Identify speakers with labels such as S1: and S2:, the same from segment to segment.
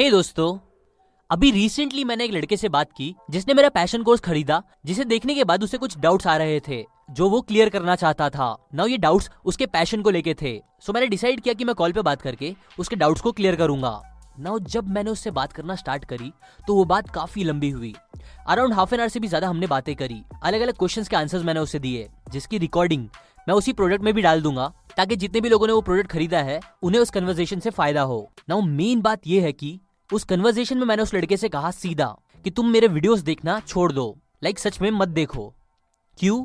S1: हे hey, दोस्तों। अभी recently मैंने एक लड़के से बात की, जिसने मेरा पैशन कोर्स खरीदा, जिसे देखने के बाद उसे कुछ डाउट्स आ रहे थे, जो वो क्लियर करना चाहता था। नाउ ये डाउट्स उसके पैशन को लेके थे। सो मैंने डिसाइड किया कि मैं कॉल पे बात करके उसके डाउट्स को क्लियर करूँगा। नाउ जब मैंने उससे बात करना स्टार्ट करी तो वो बात काफ़ी लंबी हुई। अराउंड हाफ़ एन आवर से भी ज़्यादा हमने बातें करी। अलग अलग क्वेश्चंस के आंसर्स मैंने उसे दिए, जिसकी रिकॉर्डिंग मैं उसी प्रोडक्ट में भी डाल दूँगा, ताकि जितने भी लोगों ने वो प्रोडक्ट खरीदा है, उन्हें उस कन्वर्जेशन से फ़ायदा हो। नाउ मेन बात यह है कि उस कन्वर्जेशन में मैंने उस लड़के से कहा सीधा कि तुम मेरे वीडियोस देखना छोड़ दो। लाइक like, सच में मत देखो। क्यों?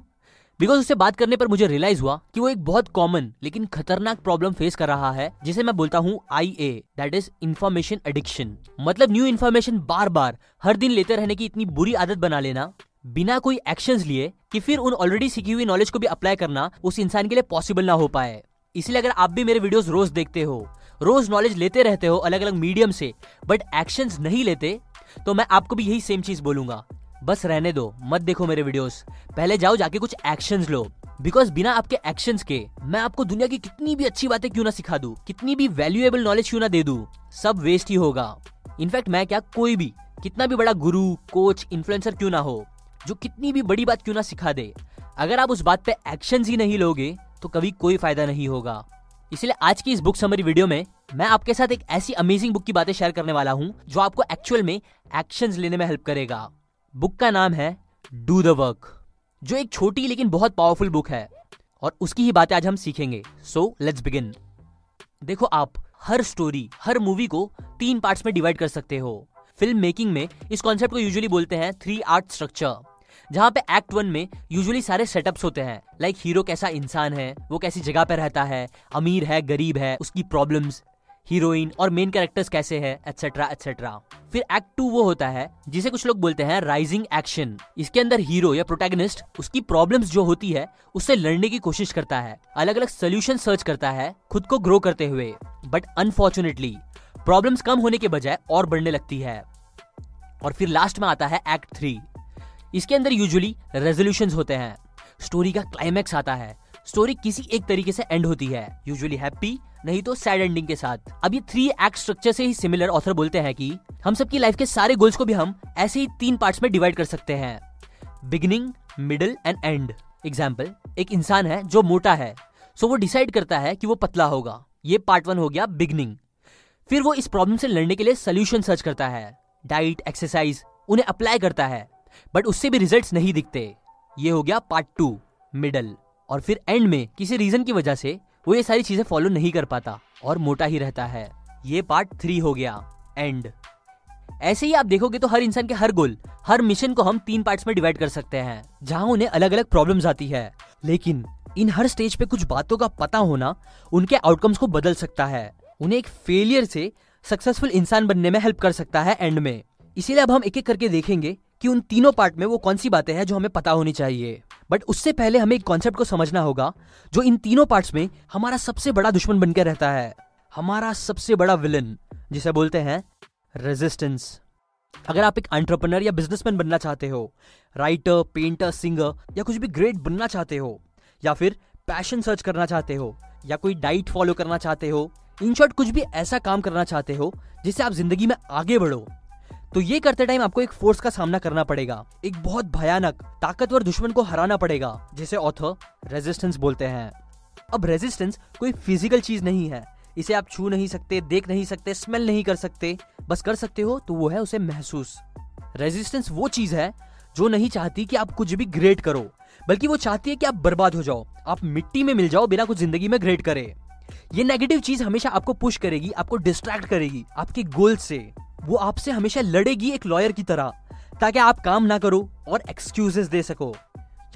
S1: बिकॉज़ उससे बात करने पर मुझे रियलाइज़ हुआ कि वो एक बहुत कॉमन लेकिन खतरनाक प्रॉब्लम फेस कर रहा है जिसे मैं बोलता हूँ I A that is information addiction मतलब न्यू इन्फॉर्मेशन बार बार हर दिन लेते रहने की इतनी बुरी आदत बना लेना। बिना कोई एक्शंस लिए कि फिर उन ऑलरेडी सीखी हुई नॉलेज को भी अप्लाई करना उस इंसान के लिए पॉसिबल ना हो पाए। इसलिए अगर आप भी मेरे वीडियोस रोज देखते हो रोज नॉलेज लेते रहते हो अलग अलग मीडियम से बट एक्शन नहीं लेते तो मैं आपको भी यही सेम चीज़ बोलूँगा। बस रहने दो, मत देखो मेरे वीडियोस पहले जाओ जाके कुछ एक्शंस लो। बिकॉज़ बिना आपके एक्शंस के, मैं आपको दुनिया की कितनी भी अच्छी बातें क्यों ना सिखा दू, कितनी भी वैल्यूएबल नॉलेज क्यों ना दे दू, सब वेस्ट ही होगा। इनफैक्ट मैं क्या, कोई भी, कितना भी बड़ा गुरु कोच इन्फ्लुएंसर क्यों ना हो, जो कितनी भी बड़ी बात क्यों ना सिखा दे, अगर आप उस बात पे एक्शन ही नहीं लोगे तो कभी कोई फ़ायदा नहीं होगा। इसलिए आज की इस बुक समरी वीडियो में मैं आपके साथ एक ऐसी अमेजिंग बुक की बातें शेयर करने वाला हूँ, जो आपको एक्चुअल में एक्शन लेने में हेल्प करेगा। बुक का नाम है डू द वर्क जो एक छोटी लेकिन बहुत पावरफुल बुक है, और उसकी ही बातें आज हम सीखेंगे। सो लेट्स बिगिन देखो आप, हर स्टोरी हर मूवी को तीन पार्ट्स में डिवाइड कर सकते हो। फ़िल्म मेकिंग में इस कॉन्सेप्ट को यूजुअली बोलते हैं थ्री आर्ट स्ट्रक्चर जहाँ पे एक्ट वन में यूजुअली सारे सेटअप्स होते हैं। लाइक हीरो कैसा इंसान है, वो कैसी जगह पे रहता है, अमीर है, गरीब है, उसकी प्रॉब्लम्स हीरोइन और मेन कैरेक्टर्स कैसे है एटसेट्रा एटसेट्रा फिर एक्ट टू वो होता है, जिसे कुछ लोग बोलते हैं राइजिंग एक्शन इसके अंदर हीरो या प्रोटैगनिस्ट उसकी प्रॉब्लम्स जो होती है, उससे लड़ने की कोशिश करता है। अलग अलग सोल्यूशन सर्च करता है, खुद को ग्रो करते हुए। बट अनफॉर्चुनेटली प्रॉब्लम्स कम होने के बजाय और बढ़ने लगती है। और फिर लास्ट में आता है एक्ट थ्री इसके अंदर यूजुअली रेजोल्यूशन होते हैं। स्टोरी का क्लाइमैक्स आता है। स्टोरी किसी एक तरीके से एंड होती है। यूजुअली हैप्पी नहीं तो सैड एंडिंग के साथ। अब ये थ्री एक्ट स्ट्रक्चर से ही सिमिलर ऑथर बोलते हैं कि हम सबकी लाइफ के सारे गोल्स को भी हम ऐसे ही तीन पार्ट्स में डिवाइड कर सकते हैं। Beginning middle and end example एक इंसान है जो मोटा है। सो वो डिसाइड करता है कि वो पतला होगा। ये पार्ट वन हो गया बिगनिंग फिर वो इस प्रॉब्लम से लड़ने के लिए सोल्यूशन सर्च करता है। डाइट एक्सरसाइज उन्हें अप्लाई करता है। बट उससे भी रिज़ल्ट नहीं दिखते। ये हो गया पार्ट टू मिडल और फिर एंड में, किसी रीजन की वजह से, वो ये सारी चीज़ें फॉलो नहीं कर पाता और मोटा ही रहता है। ये पार्ट थ्री हो गया एंड ऐसे ही आप देखोगे तो हर इंसान के हर गोल हर मिशन को हम तीन पार्ट्स में डिवाइड कर सकते हैं, जहाँ उन्हें अलग अलग प्रॉब्लम्स आती है। लेकिन, इन हर स्टेज पे कुछ बातों का पता होना, उनके आउटकम्स को बदल सकता है। उन्हें एक फेलियर से सक्सेसफुल इंसान बनने में हेल्प कर सकता है एंड में। इसीलिए अब हम एक एक करके देखेंगे कि उन तीनों पार्ट में वो कौन सी बातें हैं जो हमें पता होनी चाहिए। बट उससे पहले हमें एक कॉन्सेप्ट को समझना होगा, जो इन तीनों पार्ट्स में हमारा सबसे बड़ा दुश्मन बनकर रहता है। हमारा सबसे बड़ा विलन जिसे बोलते हैं रेजिस्टेंस अगर आप एक एंटरप्रेन्योर या बिजनेसमैन बनना चाहते हो राइटर पेंटर सिंगर या कुछ भी ग्रेट बनना चाहते हो, या फिर पैशन सर्च करना चाहते हो, या कोई डाइट फॉलो करना चाहते हो इन शॉर्ट कुछ भी ऐसा काम करना चाहते हो, जिससे आप ज़िंदगी में आगे बढ़ो। तो ये करते टाइम आपको एक फोर्स का सामना करना पड़ेगा। एक बहुत भयानक, ताकतवर दुश्मन को हराना पड़ेगा, जिसे ऑथर रेजिस्टेंस बोलते हैं। अब रेजिस्टेंस कोई फ़िज़िकल चीज़ नहीं है। इसे आप छू नहीं सकते, देख नहीं सकते स्मेल नहीं कर सकते। बस कर सकते हो तो वो है उसे महसूस। रेजिस्टेंस वो चीज़ है जो नहीं चाहती कि आप कुछ भी ग्रेट करो, बल्कि वो चाहती है कि आप बर्बाद हो जाओ। आप मिट्टी में मिल जाओ बिना कुछ ज़िंदगी में ग्रेट करे। ये नेगेटिव चीज़ हमेशा आपको पुश करेगी, आपको डिस्ट्रैक्ट करेगी, आपके गोल से। वो आपसे हमेशा लड़ेगी एक लॉयर की तरह, ताकि आप काम ना करो और एक्सक्यूजेस दे सको,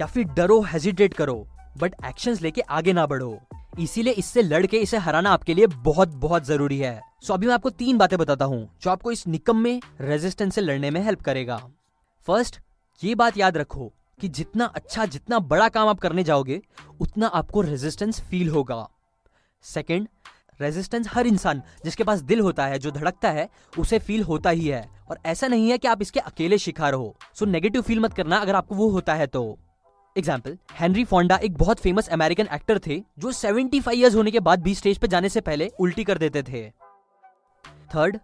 S1: या फिर डरो हेजिटेट करो बट एक्शंस लेके आगे ना बढ़ो। इसीलिए इससे लड़के इसे हराना आपके लिए बहुत बहुत ज़रूरी है। सो अभी मैं आपको तीन बातें बताता हूँ, जो आपको इस निकम में रेजिस्टेंस से लड़ने में हेल्प करेगा। फ़र्स्ट ये बात याद रखो कि जितना अच्छा जितना बड़ा काम आप करने जाओगे, उतना आपको रेजिस्टेंस फील होगा। सेकेंड रेजिस्टेंस हर इंसान जिसके पास दिल होता है, जो धड़कता है, उसे फील होता ही है। और ऐसा नहीं है कि आप इसके अकेले शिकार हो। सो नेगेटिव फील मत करना अगर आपको वो होता है तो। एग्ज़ाम्पल हेनरी फोंडा एक बहुत फ़ेमस अमेरिकन एक्टर थे, जो 75 इयर्स होने के बाद भी स्टेज पे जाने से पहले उल्टी कर देते थे। थर्ड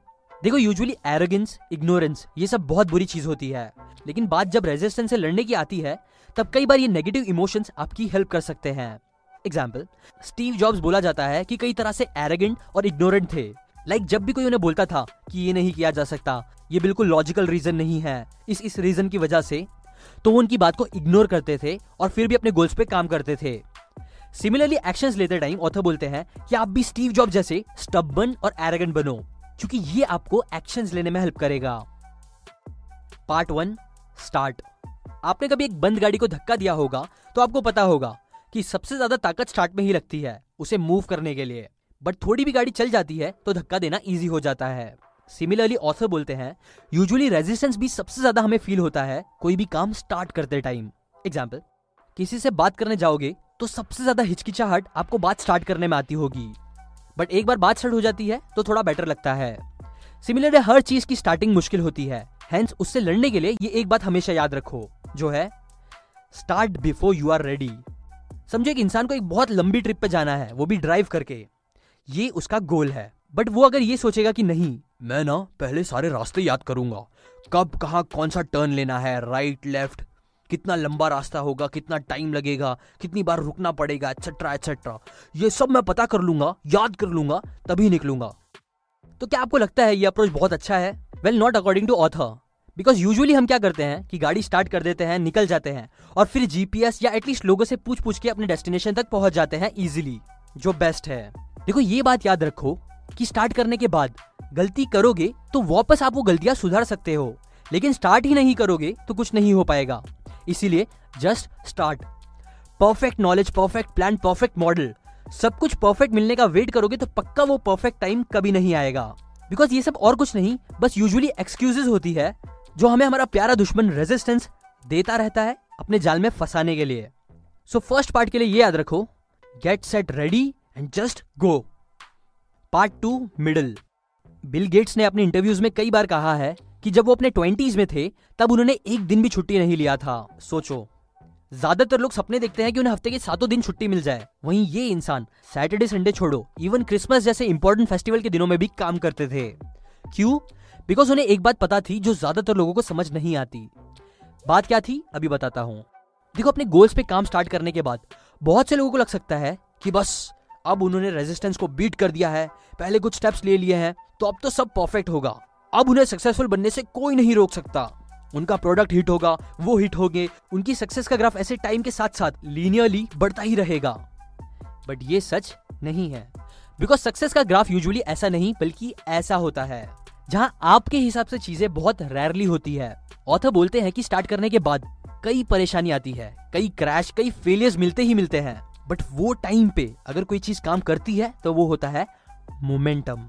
S1: देखो यूजुअली एरोगेंस इग्नोरेंस ये सब बहुत बुरी चीज़ होती है। लेकिन बात जब रेजिस्टेंस से लड़ने की आती है, तब कई बार ये नेगेटिव इमोशंस आपकी हेल्प कर सकते हैं। एग्ज़ाम्पल स्टीव जॉब्स बोला जाता है कि कई तरह से एरोगेंट और इग्नोरेंट थे। लाइक like, जब भी कोई उन्हें बोलता था कि ये नहीं किया जा सकता, ये बिल्कुल लॉजिकल रीजन नहीं है। इस इस रीजन की वजह से तो वो उनकी बात को इग्नोर करते थे और फिर भी अपने गोल्स पे काम करते थे। सिमिलरली एक्शंस लेते टाइम ऑथर बोलते हैं कि आप भी स्टीव जॉब जैसे स्टबन और एरोगेंट बनो, क्योंकि ये आपको एक्शंस लेने में हेल्प करेगा। पार्ट वन स्टार्ट आपने कभी एक बंद गाड़ी को धक्का दिया होगा तो आपको पता होगा कि सबसे ज़्यादा ताकत स्टार्ट में ही लगती है, उसे मूव करने के लिए। बट थोड़ी भी गाड़ी चल जाती है तो धक्का देना इजी हो जाता है। सिमिलरली ऑथर बोलते हैं यूजुअली रेजिस्टेंस भी सबसे ज़्यादा हमें फील होता है, कोई भी काम स्टार्ट करते टाइम एग्ज़ाम्पल किसी से बात करने जाओगे तो सबसे ज़्यादा हिचकिचाहट आपको बात स्टार्ट करने में आती होगी। बट एक बार बात स्टार्ट हो जाती है तो थोड़ा बेटर लगता है। सिमिलरली हर चीज़ की स्टार्टिंग मुश्किल होती है। हेंस उससे लड़ने के लिए ये एक बात हमेशा याद रखो, जो है start before you are ready समझो एक इंसान को एक बहुत लंबी ट्रिप पे जाना है, वो भी ड्राइव करके। ये उसका गोल है। बट वो अगर ये सोचेगा कि नहीं, मैं ना पहले सारे रास्ते याद करूँगा। कब, कहा, कौन सा टर्न लेना है राइट लेफ़्ट कितना लंबा रास्ता होगा, कितना टाइम लगेगा, कितनी बार रुकना पड़ेगा एक्सेट्रा एक्सेट्रा ये सब मैं पता कर लूँगा, याद कर लूँगा, तभी निकलूँगा। तो क्या आपको लगता है ये अप्रोच बहुत अच्छा है? Well not according to author because usually हम क्या करते हैं कि गाड़ी स्टार्ट कर देते हैं, निकल जाते हैं और फिर जीपीएस या एटलीस्ट लोगों से पूछ पूछ के अपने डेस्टिनेशन तक पहुँच जाते हैं इजिली जो बेस्ट है। देखो, ये बात याद रखो कि स्टार्ट करने के बाद गलती करोगे तो वापस आप वो गलतियाँ सुधार सकते हो, लेकिन स्टार्ट ही नहीं करोगे तो कुछ नहीं हो पाएगा। इसीलिए just start perfect knowledge perfect plan perfect model सब कुछ परफेक्ट मिलने का वेट करोगे तो पक्का वो परफेक्ट टाइम कभी नहीं आएगा। बिकॉज़ ये सब और कुछ नहीं, बस यूजुअली एक्सक्यूजेस होती है जो हमें हमारा प्यारा दुश्मन रेजिस्टेंस देता रहता है अपने जाल में फंसाने के लिए। सो फ़र्स्ट पार्ट के लिए ये याद रखो get set ready and just go part two middle Bill Gates ने अपने इंटरव्यूज़ में कई बार कहा है कि जब वो अपने ट्वेंटीज में थे, तब उन्होंने एक दिन भी छुट्टी नहीं लिया था। सोचो। ज़्यादातर लोग सपने देखते हैं कि उन्हें हफ़्ते के सातों दिन छुट्टी मिल जाए। वहीं ये इंसान सैटरडे संडे छोड़ो। इवन क्रिसमस जैसे इंपॉर्टेंट फेस्टिवल के दिनों में भी काम करते थे। क्यों बिकॉज़ उन्हें एक बात पता थी जो ज़्यादातर लोगों को समझ नहीं आती। बात क्या थी? अभी बताता हूँ। देखो, अपने गोल्स पे काम स्टार्ट करने के बाद, बहुत से लोगों को लग सकता है कि बस, अब उन्होंने रेजिस्टेंस को बीट कर दिया है, पहले कुछ स्टेप्स ले लिए हैं तो अब तो सब परफेक्ट होगा। अब उन्हें सक्सेसफुल बनने से कोई नहीं रोक सकता। उनका प्रोडक्ट हिट होगा, वो हिट होंगे, उनकी सक्सेस का ग्राफ ऐसे टाइम के साथ साथ लीनियरली बढ़ता ही रहेगा। बट ये सच नहीं है। बिकॉज़ सक्सेस का ग्राफ यूजुअली ऐसा नहीं, बल्कि ऐसा होता है। जहाँ आपके हिसाब से चीज़ें बहुत रेयरली होती है। ऑथर बोलते हैं कि स्टार्ट करने के बाद कई परेशानी आती है, कई क्रैश कई फेलियर्स मिलते ही मिलते हैं। बट वो टाइम पे अगर कोई चीज़ काम करती है तो वो होता है मोमेंटम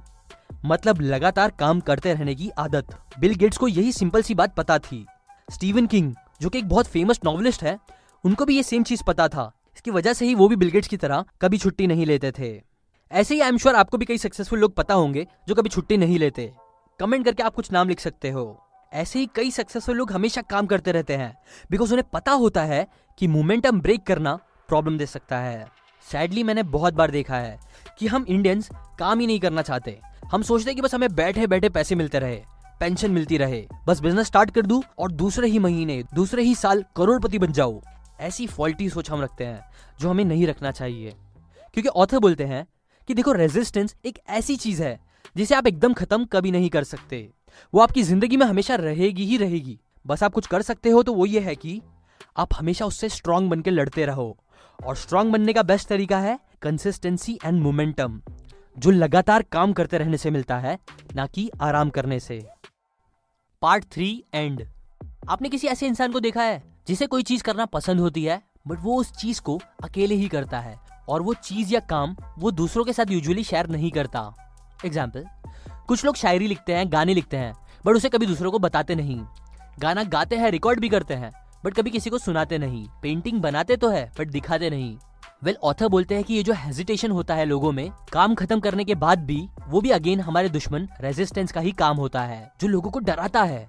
S1: मतलब लगातार काम करते रहने की आदत। बिल गेट्स को यही सिंपल सी बात पता थी। स्टीवन किंग जो कि एक बहुत फ़ेमस नॉवलिस्ट है, उनको भी ये सेम चीज़ पता था। इसकी वजह से ही वो भी बिल गेट्स की तरह कभी छुट्टी नहीं लेते थे। ऐसे ही आई एम श्योर आपको भी कई सक्सेसफुल लोग पता होंगे, जो कभी छुट्टी नहीं लेते। कमेंट करके आप कुछ नाम लिख सकते हो। ऐसे ही कई सक्सेसफुल लोग हमेशा काम करते रहते हैं बिकॉज़ उन्हें पता होता है कि मोमेंटम ब्रेक करना प्रॉब्लम दे सकता है। सैडली मैंने बहुत बार देखा है कि हम इंडियंस काम ही नहीं करना चाहते। हम सोचते कि बस हमें बैठे बैठे पैसे मिलते रहे पेंशन मिलती रहे, बस बिज़नेस स्टार्ट कर दू और दूसरे ही महीने, दूसरे ही साल करोड़पति बन जाओ ऐसी फॉल्टी सोच हम रखते हैं, जो हमें नहीं रखना चाहिए। क्योंकि ऑथर बोलते हैं कि देखो रेजिस्टेंस एक ऐसी चीज़ है जिसे आप एकदम खत्म कभी नहीं कर सकते। वो आपकी ज़िंदगी में हमेशा रहेगी ही रहेगी। बस आप कुछ कर सकते हो तो वो ये है कि आप हमेशा उससे स्ट्रांग बनकर लड़ते रहो। और स्ट्रांग बनने का बेस्ट तरीका है कंसिस्टेंसी एंड मोमेंटम जो लगातार काम करते रहने से मिलता है, ना कि आराम करने से। पार्ट थ्री एंड आपने किसी ऐसे इंसान को देखा है जिसे कोई चीज़ करना पसंद होती है बट वो उस चीज़ को अकेले ही करता है, और वो चीज़ या काम वो दूसरों के साथ यूजुअली शेयर नहीं करता। एग्ज़ाम्पल कुछ लोग शायरी लिखते हैं गाने लिखते हैं बट उसे कभी दूसरों को बताते नहीं। गाना गाते हैं रिकॉर्ड भी करते हैं बट कभी किसी को सुनाते नहीं। पेंटिंग बनाते तो है बट दिखाते नहीं। वेल well, ऑथर बोलते हैं कि ये जो हेजिटेशन होता है लोगों में काम खत्म करने के बाद भी वो भी अगेन हमारे दुश्मन रेजिस्टेंस का ही काम होता है जो लोगों को डराता है।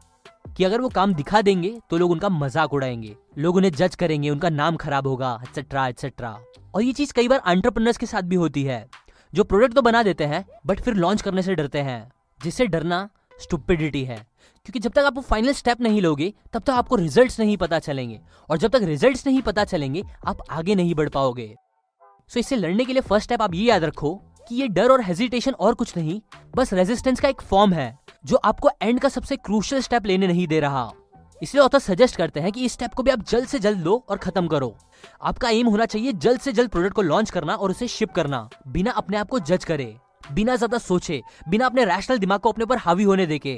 S1: कि अगर वो काम दिखा देंगे तो लोग उनका मज़ाक उड़ाएँगे। लोग उन्हें जज करेंगे उनका नाम खराब होगा एक्सेट्रा एक्सेट्रा और ये चीज़ कई बार एंटरप्रेन्योर्स के साथ भी होती है। जो प्रोडक्ट तो बना देते हैं बट फिर लॉन्च करने से डरते हैं, जिससे डरना स्टुपिडिटी है। क्योंकि जब तक आप वो फाइनल स्टेप नहीं लोगे, तब तक आपको रिजल्ट्स नहीं पता चलेंगे। और जब तक रिजल्ट्स नहीं पता चलेंगे, आप आगे नहीं बढ़ पाओगे। सो so इससे लड़ने के लिए फ़र्स्ट स्टेप आप ये याद रखो कि ये डर और हेजिटेशन और कुछ नहीं, बस रेजिस्टेंस का एक फॉर्म है, जो आपको एंड का सबसे क्रूशियल स्टेप लेने नहीं दे रहा। इसलिए ऑथर सजेस्ट करते हैं कि इस स्टेप को भी आप जल्द से जल्द लो और खत्म करो। आपका एम होना चाहिए जल्द से जल्द प्रोडक्ट को लॉन्च करना और उसे शिप करना। बिना अपने आप को जज करे, बिना ज़्यादा सोचे, बिना अपने रैशनल दिमाग को अपने ऊपर हावी होने देके।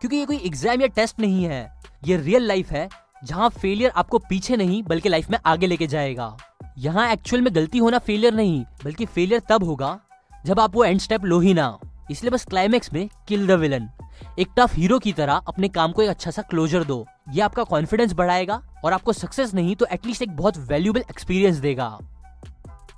S1: क्योंकि ये कोई एग्ज़ाम या टेस्ट नहीं है। ये रियल लाइफ है, जहाँ फेलियर आपको पीछे नहीं, बल्कि लाइफ में आगे लेके जाएगा। यहाँ एक्चुअल में गलती होना फेलियर नहीं, बल्कि फेलियर तब होगा, जब आप वो एंड स्टेप लो ही ना। इसलिए बस क्लाइमेक्स में किल द विलन एक टफ हीरो की तरह अपने काम को एक अच्छा सा क्लोजर दो. ये आपका कॉन्फिडेंस बढ़ाएगा और आपको सक्सेस नहीं तो एटलीस्ट एक बहुत वैल्यूबल एक्सपीरियंस देगा.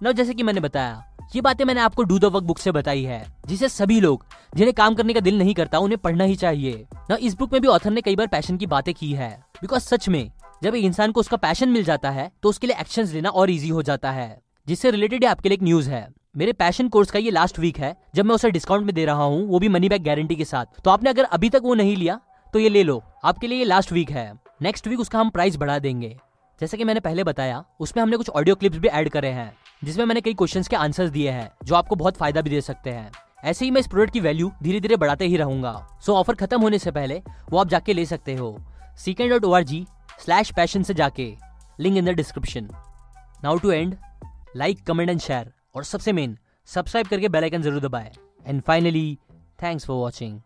S1: न जैसे कि मैंने बताया, ये बातें मैंने आपको डू द वर्क बुक से बताई है, जिसे सभी लोग, जिन्हें काम करने का दिल नहीं करता, उन्हें पढ़ना ही चाहिए. ना इस बुक में भी ऑथर ने कई बार पैशन की बातें की है बिकॉज़ सच में, जब एक इंसान को उसका पैशन मिल जाता है तो उसके लिए एक्शन लेना और इजी हो जाता है, जिससे रिलेटेड आपके लिए एक न्यूज़ है. मेरे पैशन कोर्स का ये लास्ट वीक है। जब मैं उसे डिस्काउंट में दे रहा हूँ, वो भी मनी बैक गारंटी के साथ। तो आपने अगर अभी तक वो नहीं लिया तो ये ले लो। आपके लिए ये लास्ट वीक है। नेक्स्ट वीक उसका हम प्राइस बढ़ा देंगे। जैसे कि मैंने पहले बताया, उसमें हमने कुछ ऑडियो क्लिप्स भी ऐड करे हैं, जिसमें मैंने कई क्वेश्चंस के आंसर्स दिए हैं, जो आपको बहुत फ़ायदा भी दे सकते हैं। ऐसे ही मैं इस प्रोडक्ट की वैल्यू धीरे धीरे बढ़ाते ही रहूँगा। सो ऑफ़र खत्म होने से पहले, वो आप जाके ले सकते हो। सीकेंड dot O R G slash passion से जाके। Link in the description now to and like comment and share और सबसे मेन सब्सक्राइब करके बेल आइकन ज़रूर दबाए। And finally thanks for watching